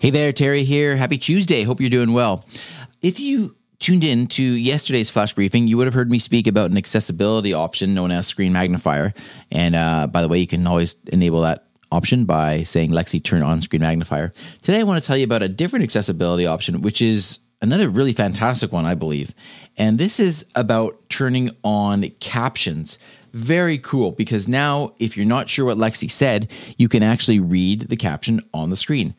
Hey there, Terry here. Happy Tuesday. Hope you're doing well. If you tuned in to yesterday's flash briefing, you would have heard me speak about an accessibility option known as Screen Magnifier. And uh, by the way, you can always enable that option by saying Lexi turn on Screen Magnifier. Today, I want to tell you about a different accessibility option, which is another really fantastic one, I believe. And this is about turning on captions very cool because now, if you're not sure what Lexi said, you can actually read the caption on the screen.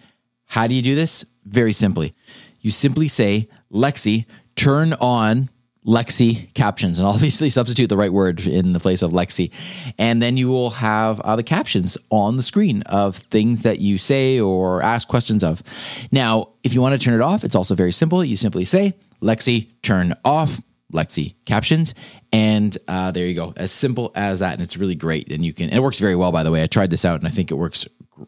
How do you do this? Very simply. You simply say, Lexi, turn on Lexi captions, and obviously substitute the right word in the place of Lexi. And then you will have uh, the captions on the screen of things that you say or ask questions of. Now, if you want to turn it off, it's also very simple. You simply say, Lexi, turn off Lexi captions. And uh, there you go. As simple as that. And it's really great. And you can, and it works very well, by the way. I tried this out and I think it works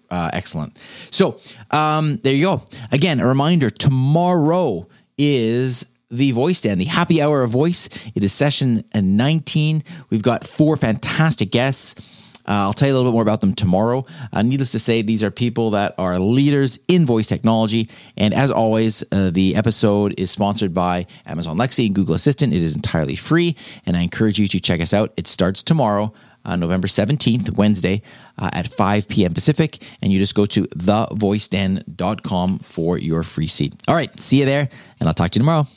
uh, excellent. So um, there you go. Again, a reminder tomorrow is the voice den, the happy hour of voice. It is session 19. We've got four fantastic guests. Uh, I'll tell you a little bit more about them tomorrow. Uh, needless to say, these are people that are leaders in voice technology. And as always, uh, the episode is sponsored by Amazon Lexi and Google Assistant. It is entirely free, and I encourage you to check us out. It starts tomorrow. Uh, November 17th, Wednesday uh, at 5 p.m. Pacific. And you just go to thevoiceden.com for your free seat. All right, see you there, and I'll talk to you tomorrow.